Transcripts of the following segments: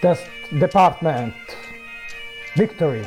Test Department. Victory.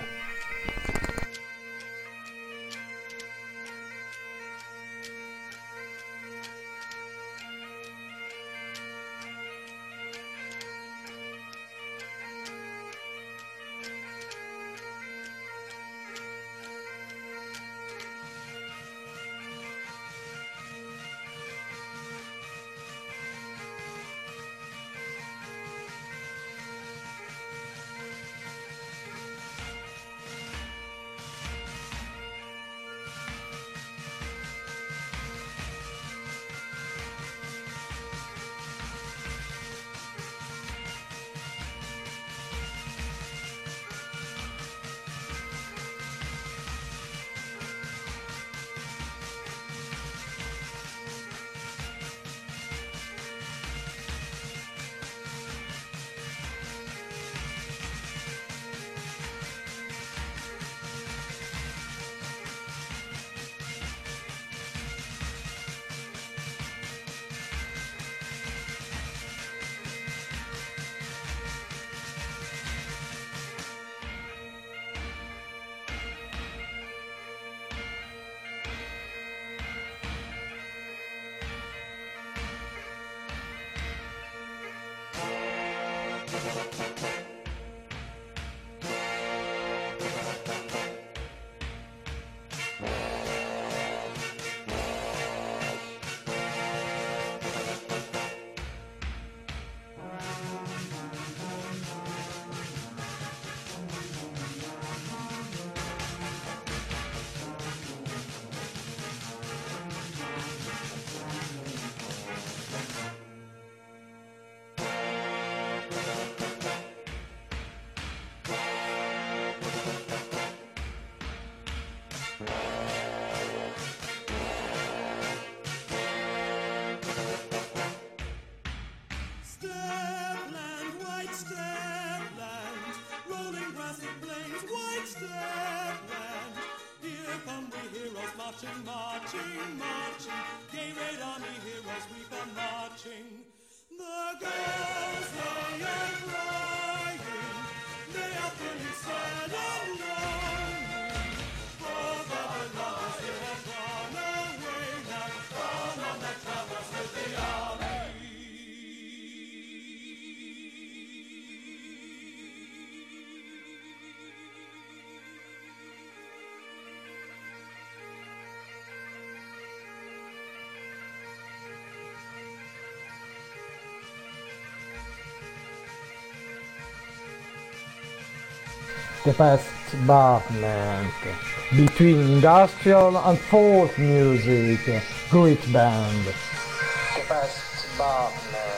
watching. the past movement between industrial and folk music, great band. The past movement.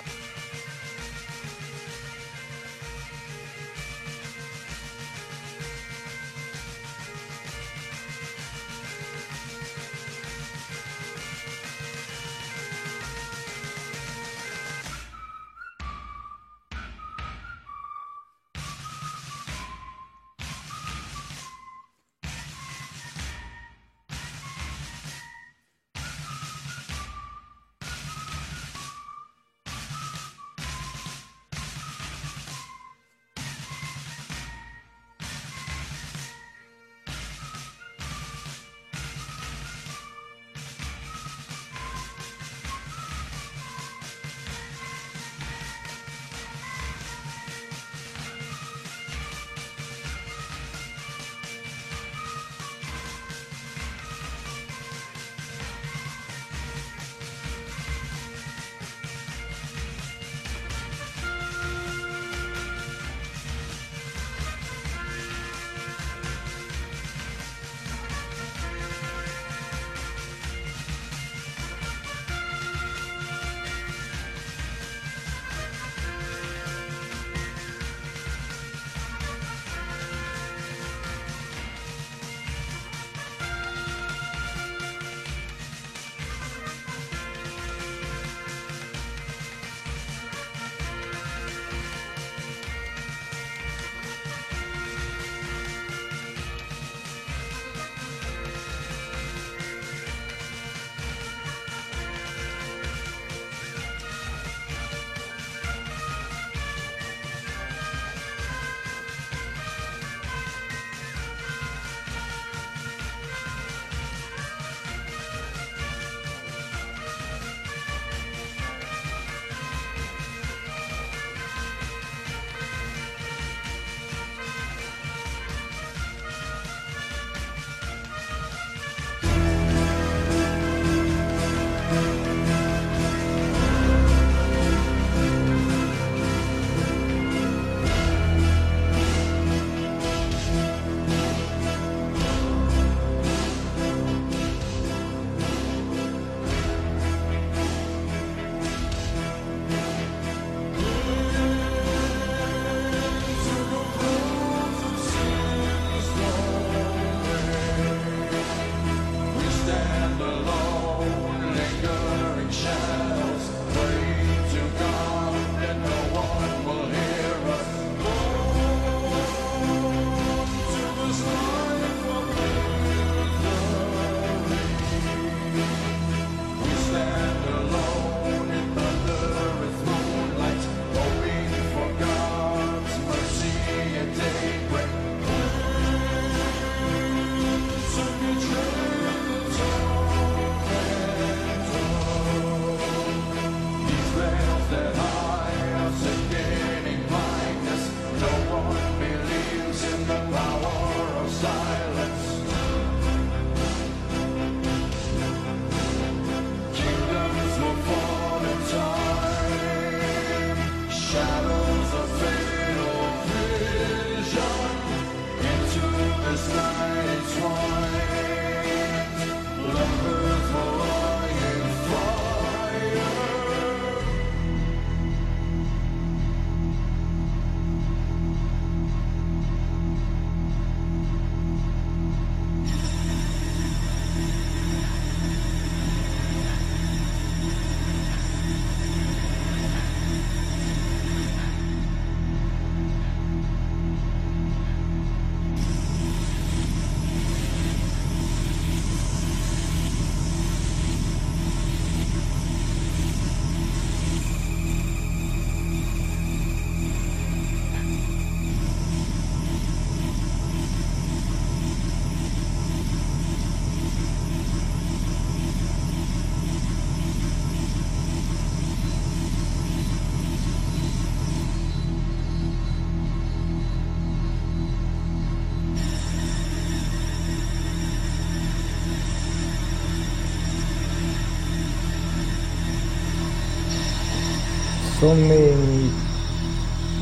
So many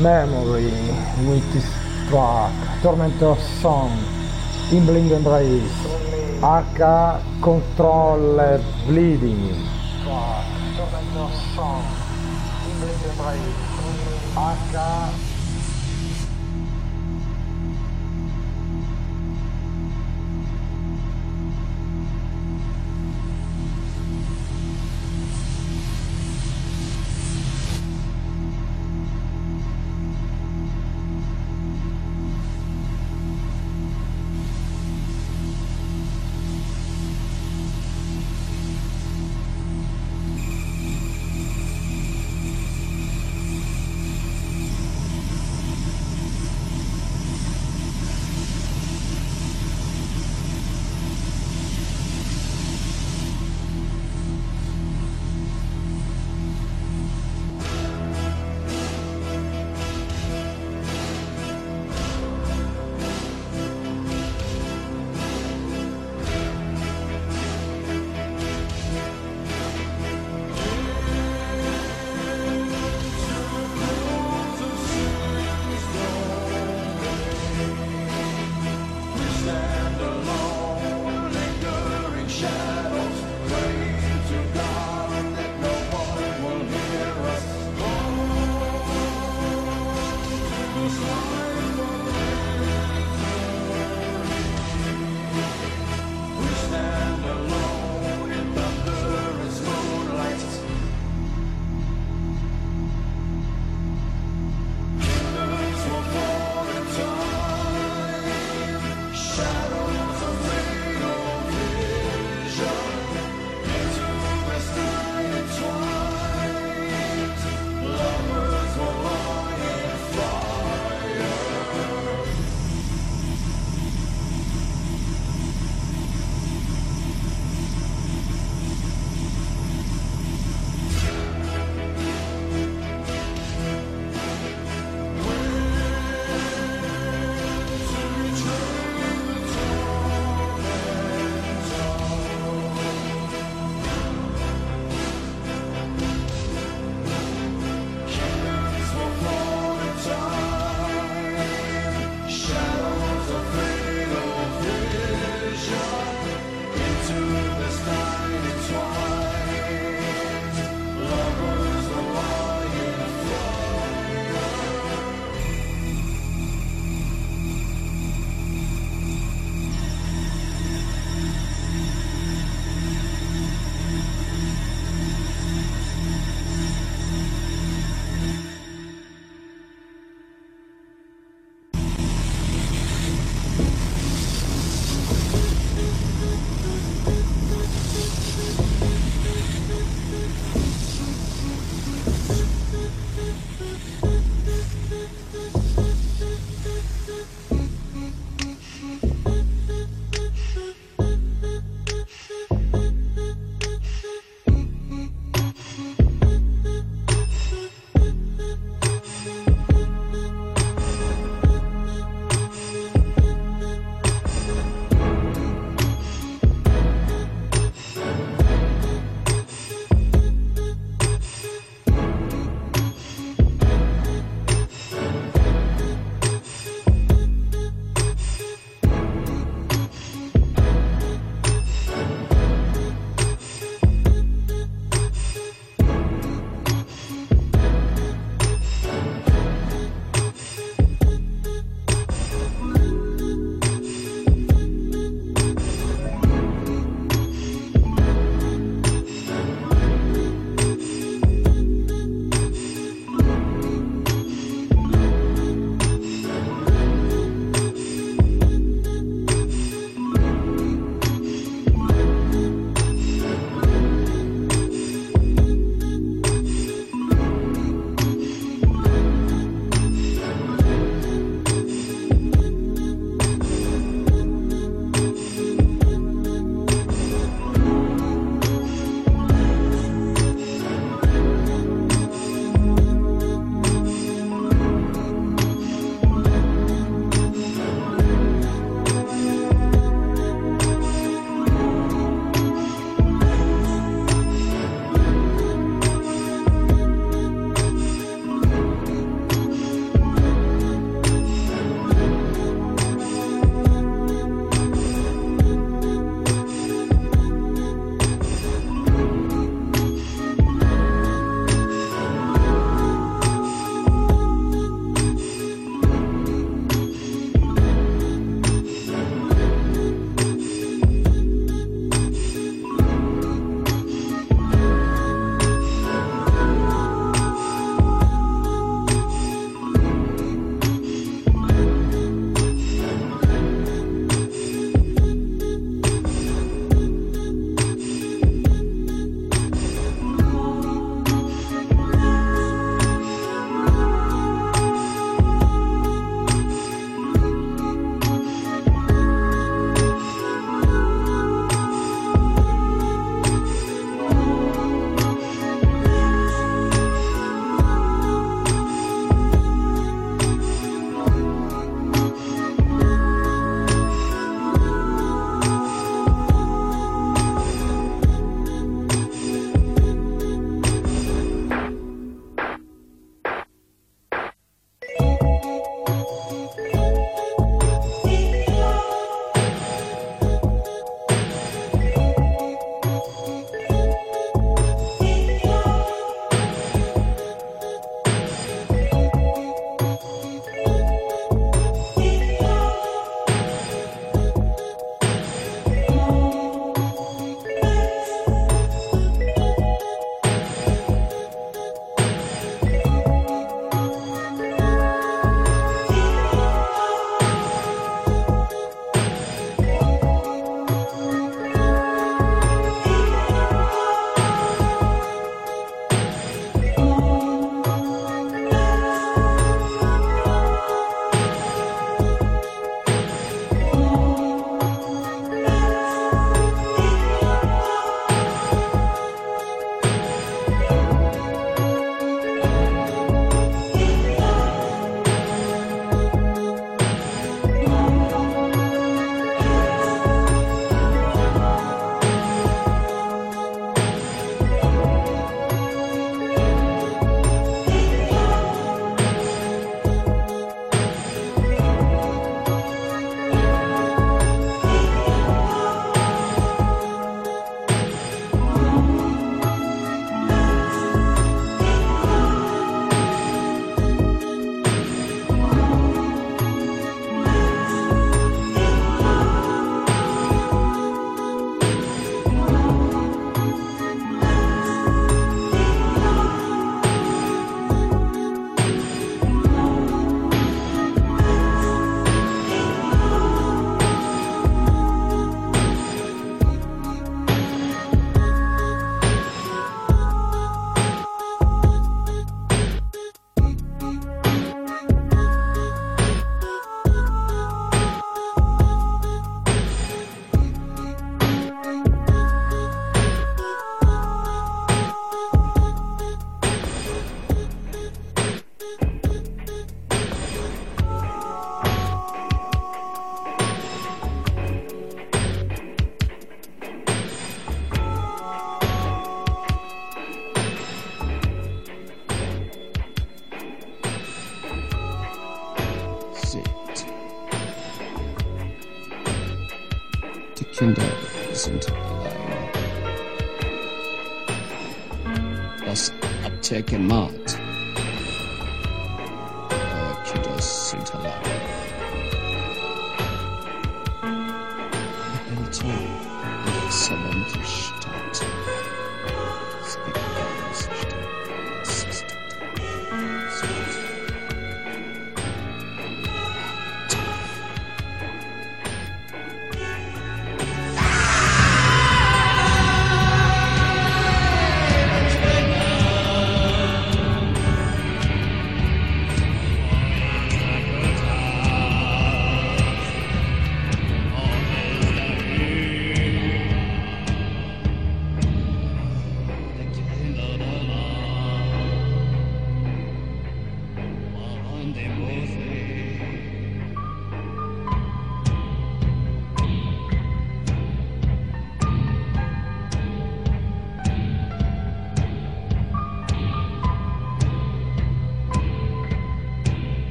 memory with this track, Tormentor Song, in Blind Embrace, H Controller Bleeding, Tormentor Song, in Blind Embrace, H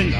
Die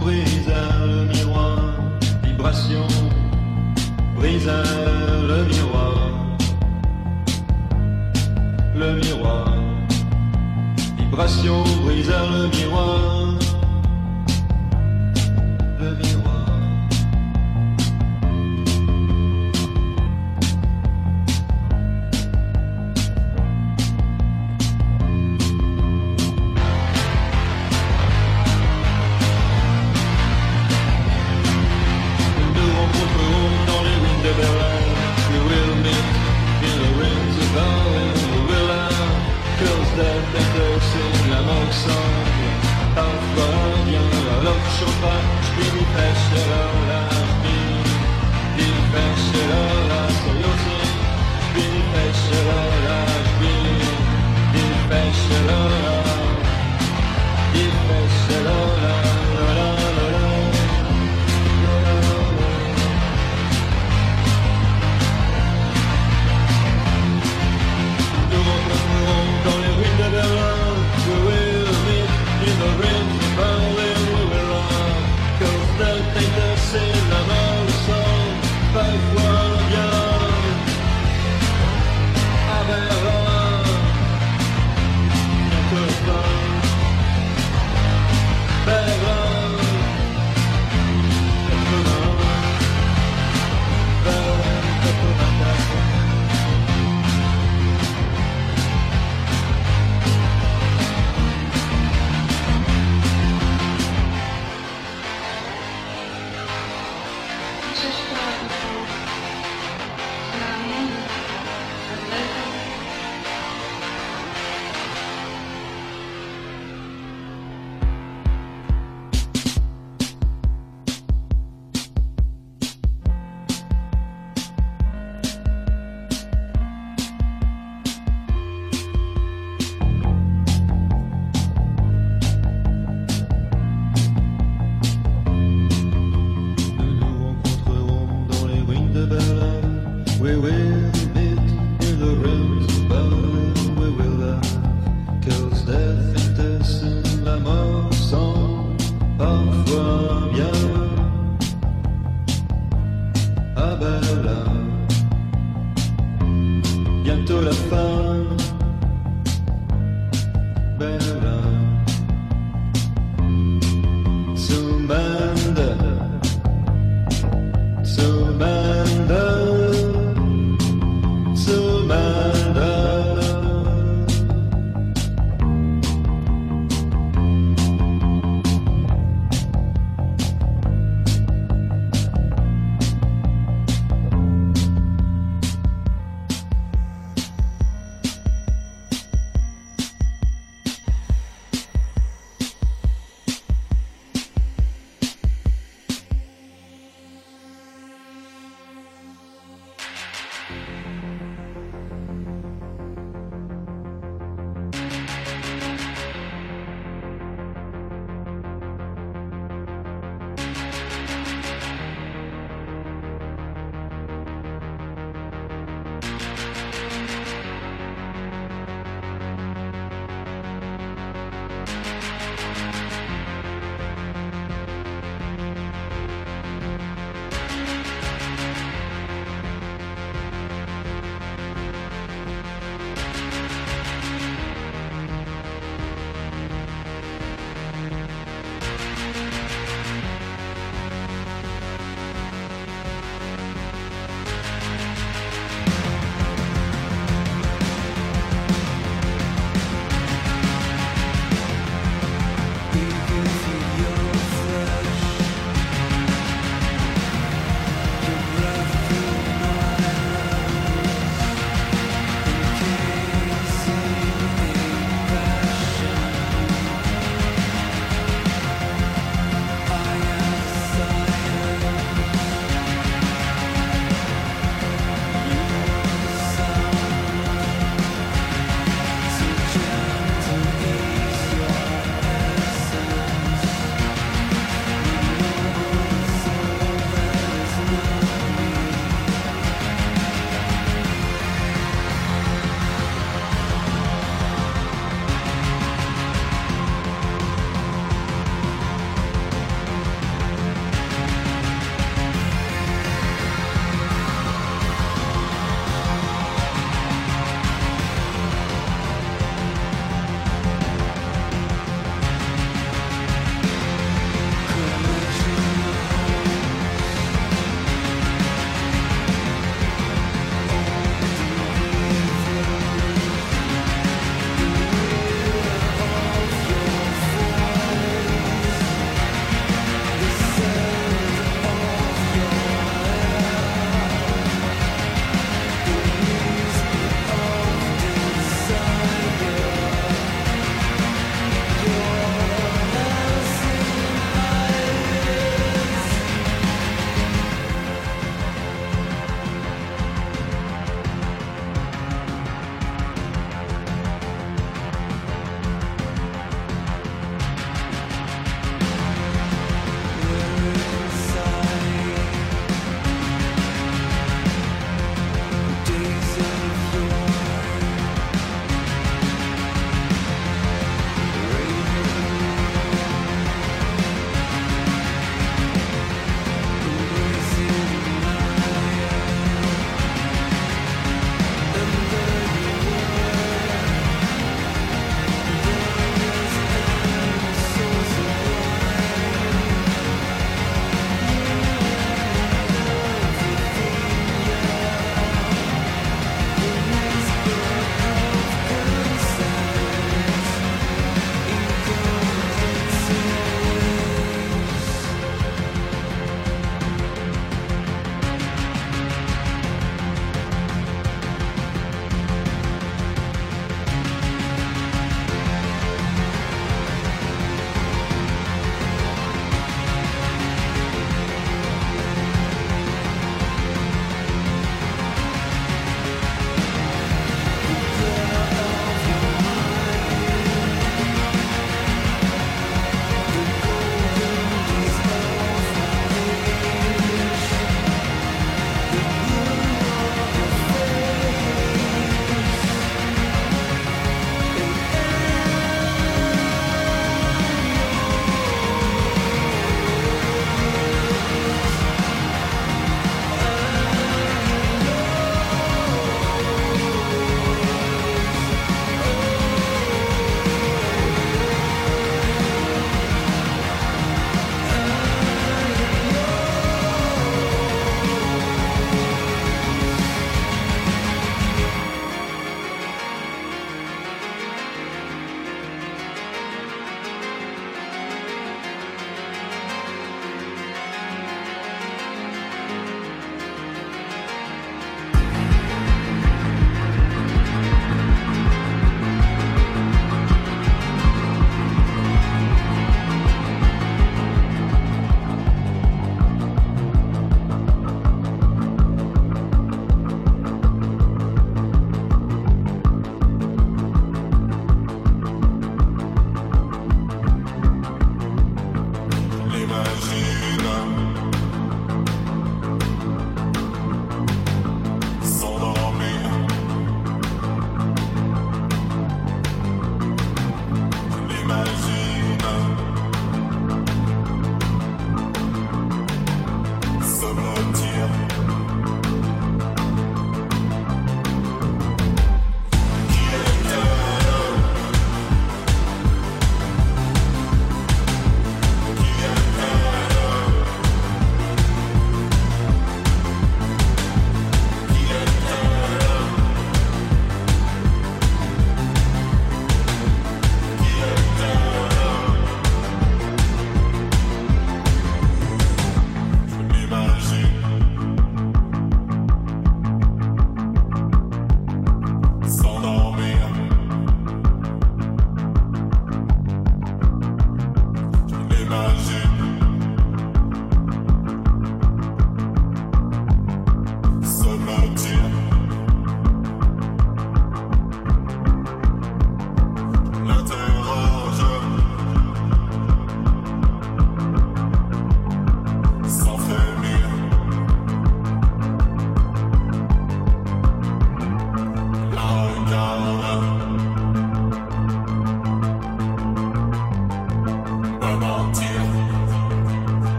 brise le miroir, vibration, brise le miroir, le miroir, vibration, brise le miroir.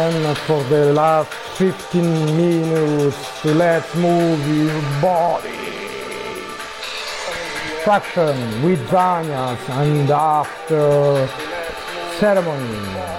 EDM for the last 15 minutes. Let's move your body. Fraction with Daniels and after ceremony.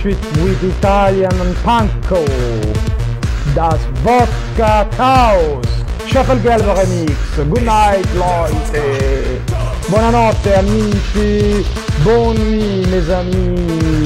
Finish it with Italian Panko. Das Vodka Chaos. Shufflegelb Remix. Good night, Leute. Buonanotte, amici. Nuit, mes amis.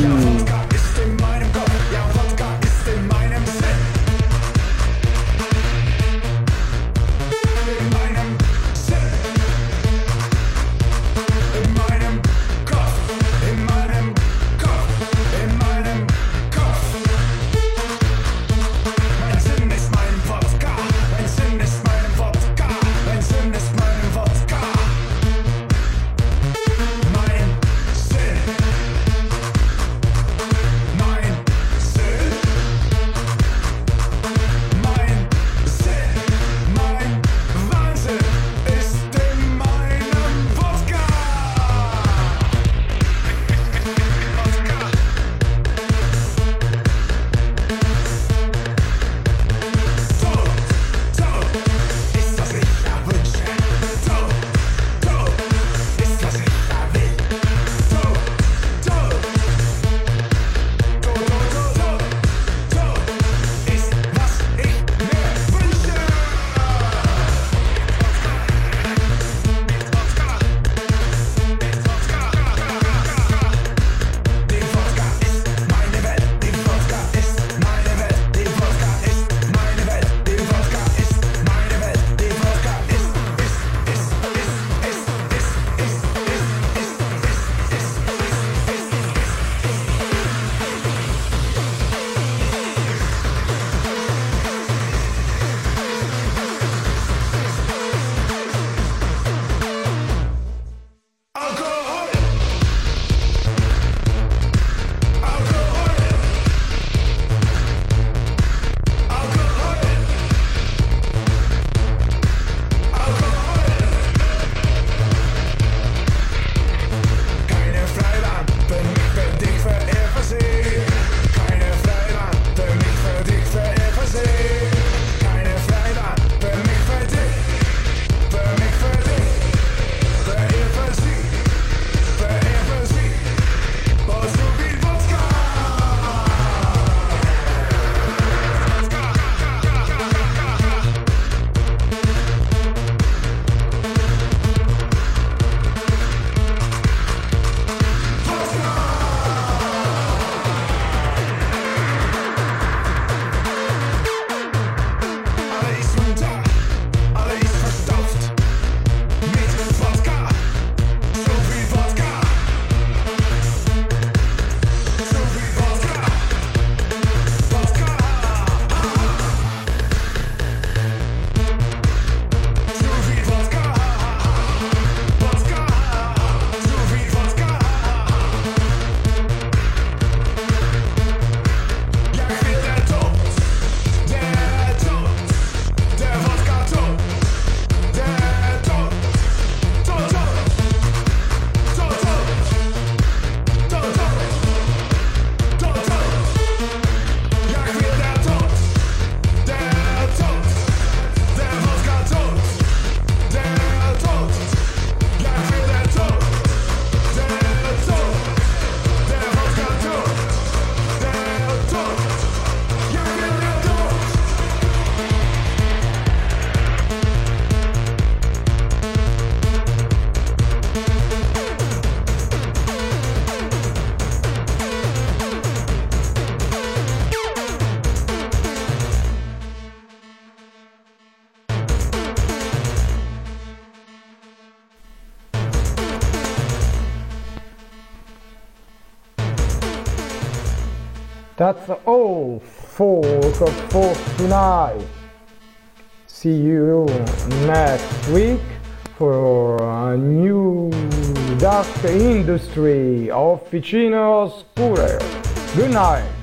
That's all for, for tonight. See you next week for a new dark industry of Officina Oscure. Good night.